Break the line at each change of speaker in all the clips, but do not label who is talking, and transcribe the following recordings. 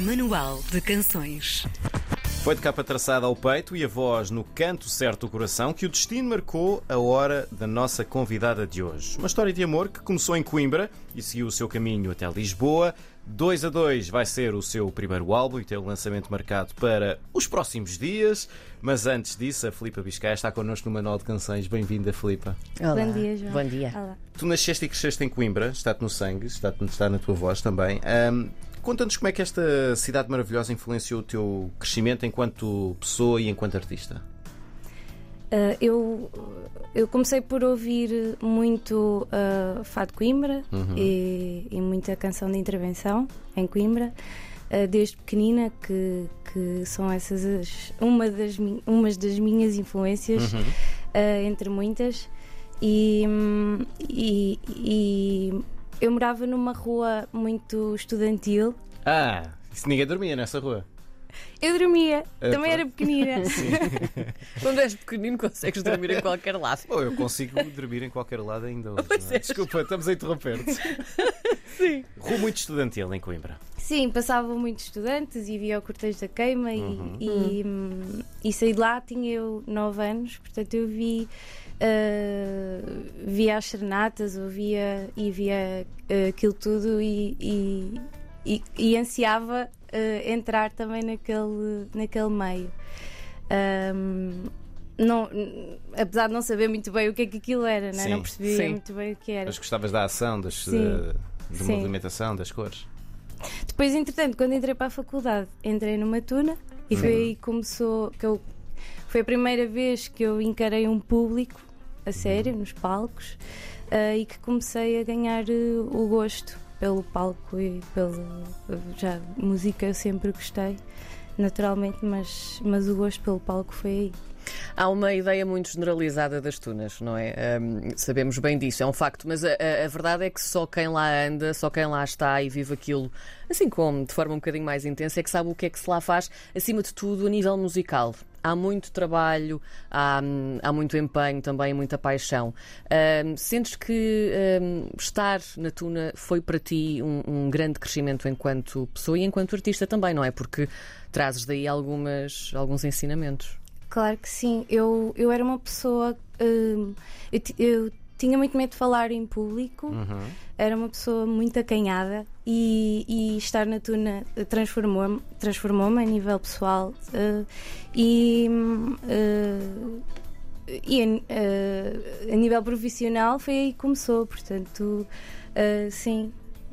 Manual de Canções.
Foi de capa traçada ao peito e a voz no canto certo do coração que o destino marcou a hora da nossa convidada de hoje. Uma história de amor que começou em Coimbra e seguiu o seu caminho até Lisboa. 2 a 2 vai ser o seu primeiro álbum e tem o lançamento marcado para os próximos dias. Mas antes disso, a Filipa Biscaia está connosco no Manual de Canções. Bem-vinda, Filipa.
Olá.
Bom dia, João.
Bom dia.
Olá.
Tu nasceste e cresceste em Coimbra, está-te no sangue, está, está na tua voz também. Ahm, Conta-nos como é que esta cidade maravilhosa influenciou o teu crescimento enquanto pessoa e enquanto artista.
Uh, eu, eu comecei por ouvir muito uh, Fado Coimbra
Uhum.
e, e muita canção de intervenção em Coimbra, uh, desde pequenina, que, que são essas as- uma das, umas das minhas influências,
Uhum.
uh, entre muitas. E, hum, e, e eu morava numa rua muito estudantil.
Ah, isso ninguém dormia nessa rua.
Eu dormia,
Ah,
também era pequenina.
Quando és pequenino, consegues dormir em qualquer lado.
Bom, eu consigo dormir em qualquer lado ainda hoje. É?
é.
Desculpa, estamos a interromper-te.
Sim.
Rua muito estudantil em Coimbra.
Sim, passavam muitos estudantes e via o cortejo da queima e-
Uhum.
e, hum, e saí de lá, tinha eu 9 anos, portanto eu vi, ah, via as serenatas, ouvia e via ah, aquilo tudo e, e, e- e ansiava ah, entrar também naquele, naquele meio. Ahm, não, apesar de não saber muito bem o que é que aquilo era, né?
Sim,
não percebia
sim.
muito bem o que era.
Mas gostavas da ação, das,
Sim.
da, da
Sim.
movimentação, das cores.
Depois, entretanto, quando entrei para a faculdade, entrei numa tuna e foi aí que começou. Que eu, foi a primeira vez que eu encarei um público a sério, nos palcos, ah, e que comecei a ganhar eh, o gosto pelo palco e pelo. Já, música eu sempre gostei, naturalmente, mas, mas o gosto pelo palco foi aí.
Há uma ideia muito generalizada das tunas, não é? Ahm, sabemos bem disso, é um facto, mas a, a- verdade é que só quem lá anda, só quem lá está e vive aquilo, assim como de forma um bocadinho mais intensa, é que sabe o que é que se lá faz, acima de tudo, a nível musical. Há muito trabalho, há, há muito empenho também, muita paixão. Ahm, sentes que ahm, estar na Tuna foi para ti um, um grande crescimento enquanto pessoa e enquanto artista também, não é? Porque trazes daí algumas, alguns ensinamentos.
Claro que sim. Eu, eu era uma pessoa. hum, eu, eu tinha muito medo de falar em público.
Uhum.
Era uma pessoa muito acanhada e, e estar na Tuna eh, transformou-me transformou a nível pessoal eh, e, eh, e a, eh, a nível profissional foi aí que começou, portanto, sim,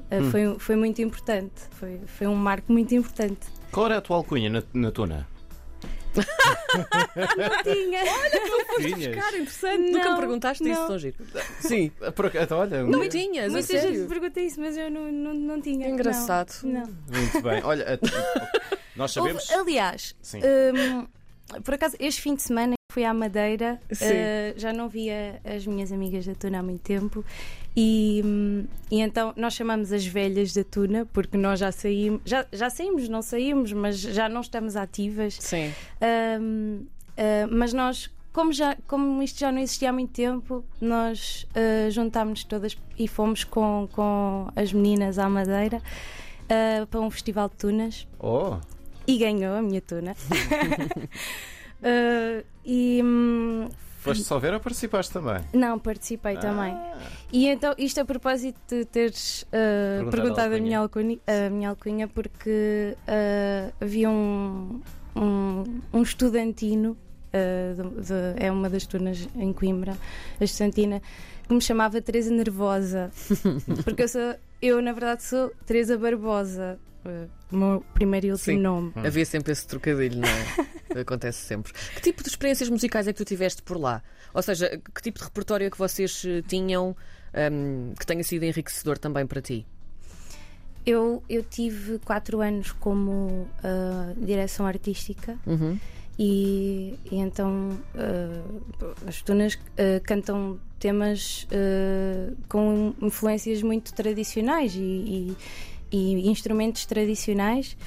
Hum.
foi, foi muito importante, foi, foi um marco muito importante.
Qual era a tua alcunha na, na tuna?
Tinha!
Tinhas?
Cara, interessante. Nunca
Não,
me perguntaste isso,
não.
tão giro. Sim.
Por acaso, olha,
Não tinhas, a
Muita gente
sério.
me pergunta isso, mas eu não, não, não tinha.
Engraçado.
Não. não.
muito bem. Olha, a- nós sabemos.
Houve- aliás,
Sim.
hum, por acaso, este fim de semana fui à Madeira, eh, já não via as minhas amigas da Tuna há muito tempo e, hum, e então nós chamamos as velhas da Tuna porque nós já saímos, já, já saímos, não saímos, mas já não estamos ativas.
Sim.
Hum, eh, mas nós, como, já, como isto já não existia há muito tempo, nós eh, juntámos todas e fomos com, com as meninas à Madeira eh, para um festival de tunas
Oh,
e ganhou a minha tuna. Eh, e hum,
foste só ver ou participaste também?
não, participei também.
Ah,
E então, isto a propósito de teres eh,
Perguntado a
minha alcunha, a minha alcunha porque eh, havia um, um, um estudantino, de- de- é uma das turnas em Coimbra, a estudantina, que me chamava Teresa Nervosa. porque eu sou, eu na verdade sou Teresa Barbosa, eh, o meu primeiro e último
Sim.
nome.
Havia sempre esse trocadilho, não é? Acontece sempre. Que tipo de experiências musicais é que tu tiveste por lá? Ou seja, que tipo de repertório é que vocês eh, tinham hum, que tenha sido enriquecedor também para ti?
Eu, eu tive quatro anos como ah, direção artística
Uhum.
e, e então ah, as tunas ah, cantam temas ah, com influências muito tradicionais e, e- e instrumentos tradicionais.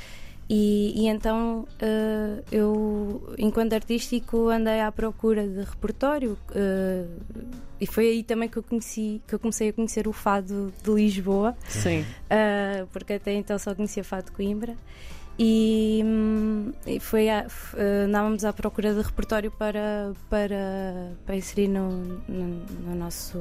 E, e então ah, eu, enquanto artístico, andei à procura de repertório ah, e foi aí também que eu conheci, que eu comecei a conhecer o fado de Lisboa.
Sim.
Uh, porque até então só conhecia Fado de Coimbra. E, hum, e foi a, f- eh, andávamos à procura de repertório para, para, para inserir no, no, no nosso,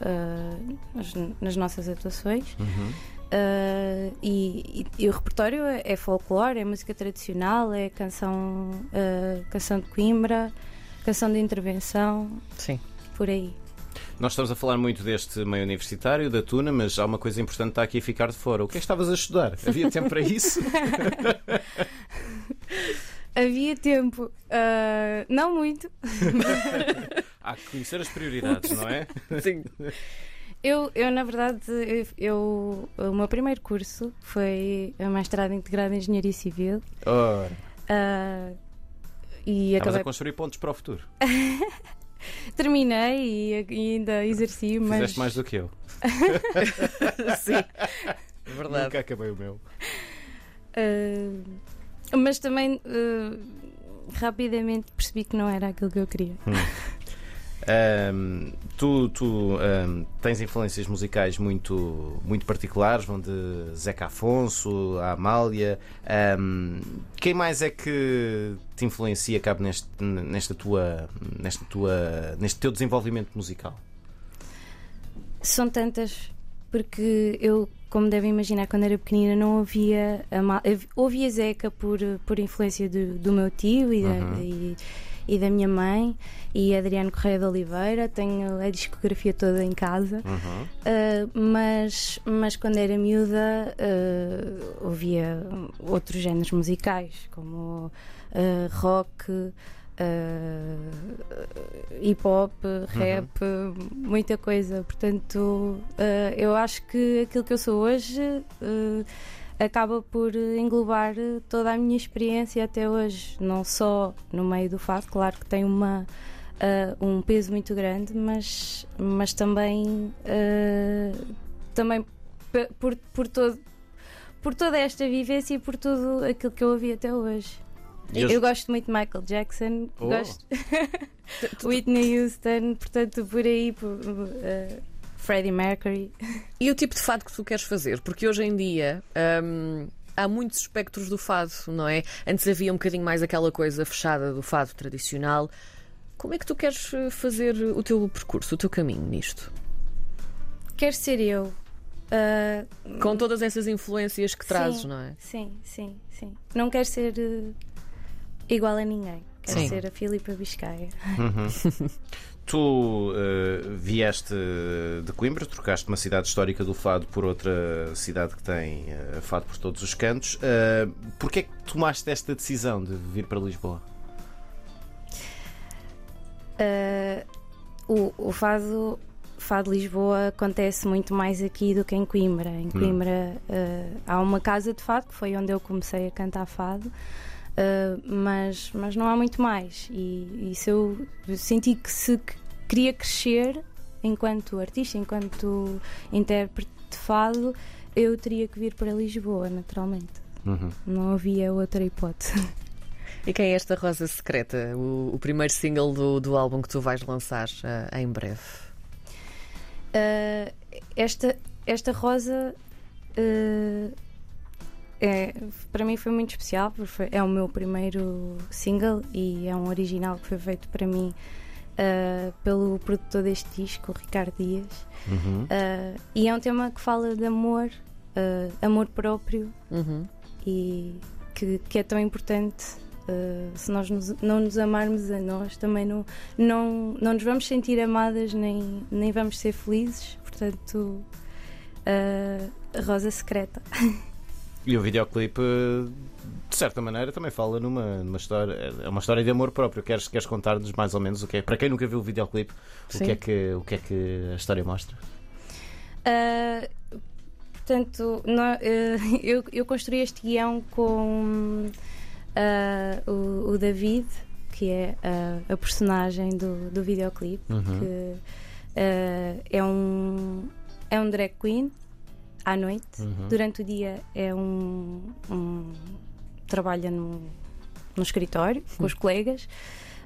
eh, nas, nas nossas atuações.
Uhum.
Uh, e, e- e o repertório é, é folclore, é música tradicional, é canção, uh, canção de Coimbra, canção de intervenção,
Sim.
por aí.
Nós estamos a falar muito deste meio universitário, da Tuna, mas há uma coisa importante que está aqui a ficar de fora. O que é que estavas a estudar? Havia tempo para isso?
Havia tempo, uh, não muito.
Há que conhecer as prioridades, não é?
Sim.
Eu, eu na verdade, eu, eu- o meu primeiro curso foi a mestrado integrado em Engenharia Civil
Ora,
uh, e
estavas
acabei,
a construir pontos para o futuro.
terminei e, e ainda exerci, mas
Fizeste mais do que eu.
Sim. Verdade.
Nunca acabei o meu.
Uh, mas também uh, rapidamente percebi que não era aquilo que eu queria.
Ahm, tu tu, ahm, tens influências musicais muito, muito particulares, vão de Zeca Afonso a Amália. Ahm, quem mais é que te influencia, cabe neste, nesta tua, nesta tua, neste teu desenvolvimento musical?
São tantas, porque eu, como devem imaginar, quando era pequenina não ouvia a ma- eu ouvia Zeca por, por influência do, do meu tio e da,
Uhum.
e, e da minha mãe e Adriano Correia de Oliveira. Tenho a discografia toda em casa.
Uhum.
Uh, mas, mas quando era miúda uh, ouvia outros géneros musicais, como uh, rock, hip hop, rap, muita coisa. Portanto, eu acho que aquilo que eu sou hoje acaba por englobar toda a minha experiência até hoje, não só no meio do fado, claro que tem uma uh, um peso muito grande, mas, mas também, uh, também por, por, todo, por toda esta vivência e por tudo aquilo que eu ouvi até hoje.
E hoje-
Eu gosto muito de Michael Jackson,
Oh.
gosto Whitney Houston, portanto, por aí, por, uh, Freddie Mercury.
E o tipo de fado que tu queres fazer? Porque hoje em dia. hum, Há muitos espectros do fado, não é? Antes havia um bocadinho mais aquela coisa fechada do fado tradicional. Como é que tu queres eh, fazer o teu percurso, o teu caminho nisto?
Quero ser eu. Uh,
Com todas essas influências que trazes,
Sim.
não é?
Sim, sim, sim. Não quero ser uh, igual a ninguém. Quero
Sim.
ser a Filipa Biscaia.
Tu eh, vieste de Coimbra, trocaste uma cidade histórica do Fado por outra cidade que tem eh, Fado por todos os cantos. Uh, Porquê é que tomaste esta decisão de vir para Lisboa?
Uh, o, o fado, fado Lisboa acontece muito mais aqui do que em Coimbra. Em Coimbra uh, há uma casa de fado, que foi onde eu comecei a cantar fado, uh, mas, mas não há muito mais. E isso eu senti que se que queria crescer enquanto artista, enquanto intérprete de fado, eu teria que vir para Lisboa, naturalmente.
Uhum.
Não havia outra hipótese.
E quem é esta Rosa Secreta? O, o primeiro single do, do álbum que tu vais lançar eh, em breve.
Uh, esta, esta rosa uh, é, para mim foi muito especial porque foi- é o meu primeiro single e é um original que foi feito para mim uh, pelo produtor deste disco, o Ricardo Dias.
Uhum.
Uh, e é um tema que fala de amor, uh, amor próprio
Uhum.
e que, que é tão importante. uh, se nós nos- não nos amarmos a nós, também não, não, não nos vamos sentir amadas nem, nem vamos ser felizes. Portanto, uh, a Rosa Secreta.
E o videoclipe, eh, de certa maneira, também fala numa, numa história. É uma história de amor próprio. Queres, queres contar-nos mais ou menos o que é? Para quem nunca viu o videoclipe, o que, é que, o que é que a história mostra?
Uh, portanto, nó- uh, eu, eu construí este guião com uh, o, o David, que é uh, a personagem do, do videoclipe,
Uhum.
que uh, é, um, é um drag queen à noite.
Uhum.
Durante o dia é um, um- trabalha no, escritório com os colegas.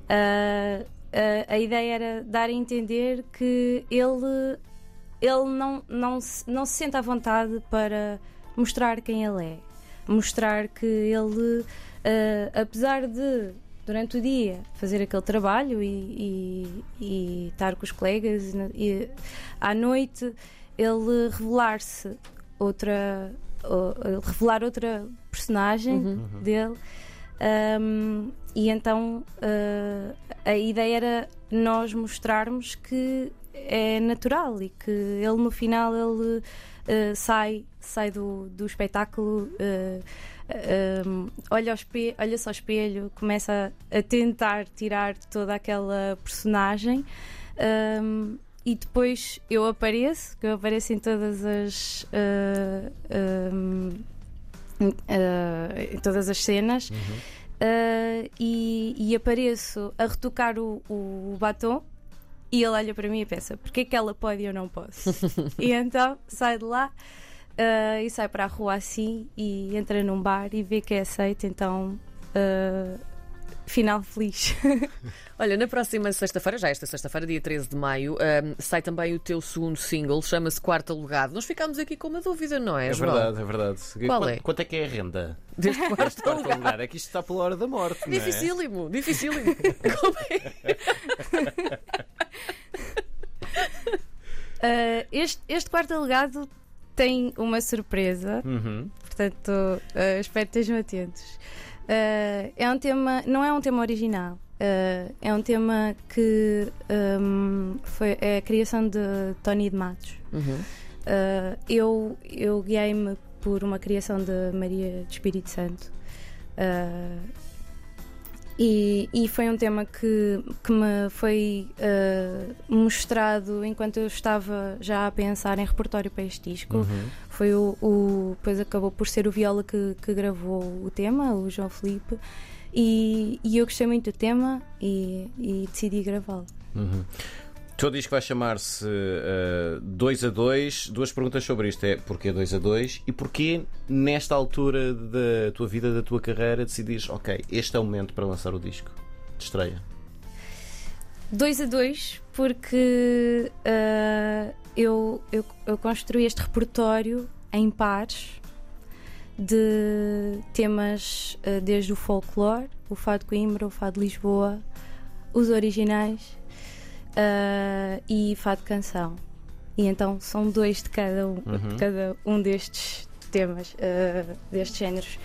Uh, uh, a ideia era dar a entender que ele, ele não, não, se, não se sente à vontade para mostrar quem ele é. mostrar que ele, eh, apesar de durante o dia fazer aquele trabalho e, e- e estar com os colegas e à noite ele revelar-se outra o- revelar outra personagem dele. Um, e então uh, a ideia era nós mostrarmos que é natural e que ele no final ele uh, sai sai do, do espetáculo uh, um, olha, ao espelho, olha-se ao espelho começa a tentar tirar toda aquela personagem. Um, e depois eu apareço que eu apareço em todas as uh, um, uh, em todas as cenas uh, e, e apareço a retocar o, o batom e ele olha para mim e pensa porque é que ela pode e eu não posso? E então sai de lá uh, e sai para a rua assim e entra num bar e vê que é aceito então uh, final feliz
Olha, na próxima sexta-feira, já esta sexta-feira, dia 13 de maio, ahm, sai também o teu segundo single, chama-se Quarto Alugado. Nós ficámos aqui com uma dúvida, não é,
É
João?
verdade, é verdade.
Qual
quanto,
é?
quanto é que é a renda?
Deste quarto
Quarto
alugado.
lugar. É que isto está pela hora da morte. não é?
Dificílimo, dificílimo. Como é?
Uh, este, este quarto alegado tem uma surpresa
Uhum.
Portanto, uh, espero que estejam atentos. Uh, é um tema, não é um tema original, uh, é um tema que um, foi é a criação de Tony de Matos.
Uhum.
Uh, eu eu guiei-me por uma criação de Maria de Espírito Santo. E, e foi um tema que, que me foi uh, mostrado enquanto eu estava já a pensar em repertório para este disco.
Uhum.
Foi o, o. Depois acabou por ser o Viola que, que gravou o tema, o João Felipe. E, e eu gostei muito do tema e, e decidi gravá-lo.
Uhum. Teu disco vai chamar-se 2 a 2. Duas perguntas sobre isto: é porquê 2 a 2 e porquê, nesta altura da tua vida, da tua carreira, decidires, ok, este é o momento para lançar o disco de estreia?
2 a 2, porque ah, eu, eu, eu construí este repertório em pares de temas ah, desde o folclore, o fado Coimbra, o fado Lisboa, os originais ah, e fado canção. E então são dois de cada um,
Uhum.
de cada um destes temas, ah, destes géneros.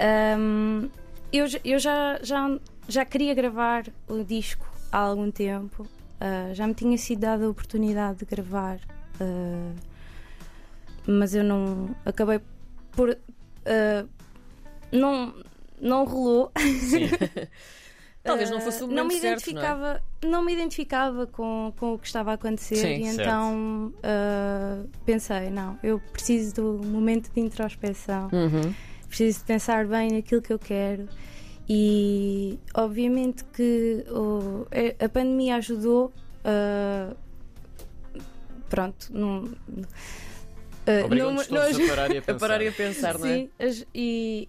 Ahm, eu já- eu já, já, já queria gravar o disco há algum tempo, ah, já me tinha sido dada a oportunidade de gravar, mas eu não acabei por. não, não rolou.
Sim.
Talvez não
Ah,
fosse o
não
momento
me
certo, não é?
identificava, não me identificava com, com o que estava a acontecer
Sim,
e
certo.
então ah, pensei, não, eu preciso do momento de introspeção
Uhum.
preciso de pensar bem naquilo que eu quero e obviamente que o- a- pandemia ajudou ah, pronto não,
Obrigam-nos
não- não-
a parar e a
A
pensar.
parar e a pensar, não é?
Sim, e,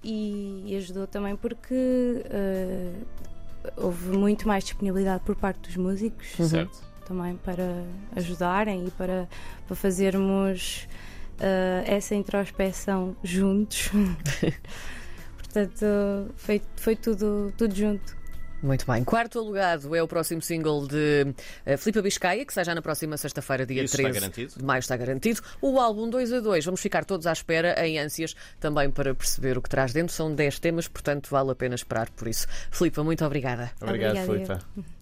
e- ajudou também porque ah, houve muito mais disponibilidade por parte dos músicos
Certo.
também para ajudarem e para, para fazermos ah, essa introspeção juntos. Portanto, foi, foi tudo, tudo junto.
Muito bem. Quarto Alugado é o próximo single de uh, Filipe Biscaia, que sai já na próxima sexta-feira, dia
Isso está
13
garantido?
de maio, está garantido. O álbum 2 a 2, vamos ficar todos à espera, em ânsias, também para perceber o que traz dentro. São 10 temas, portanto vale a pena esperar por isso. Filipe, muito obrigada.
Obrigado,
Obrigada,
Filipe.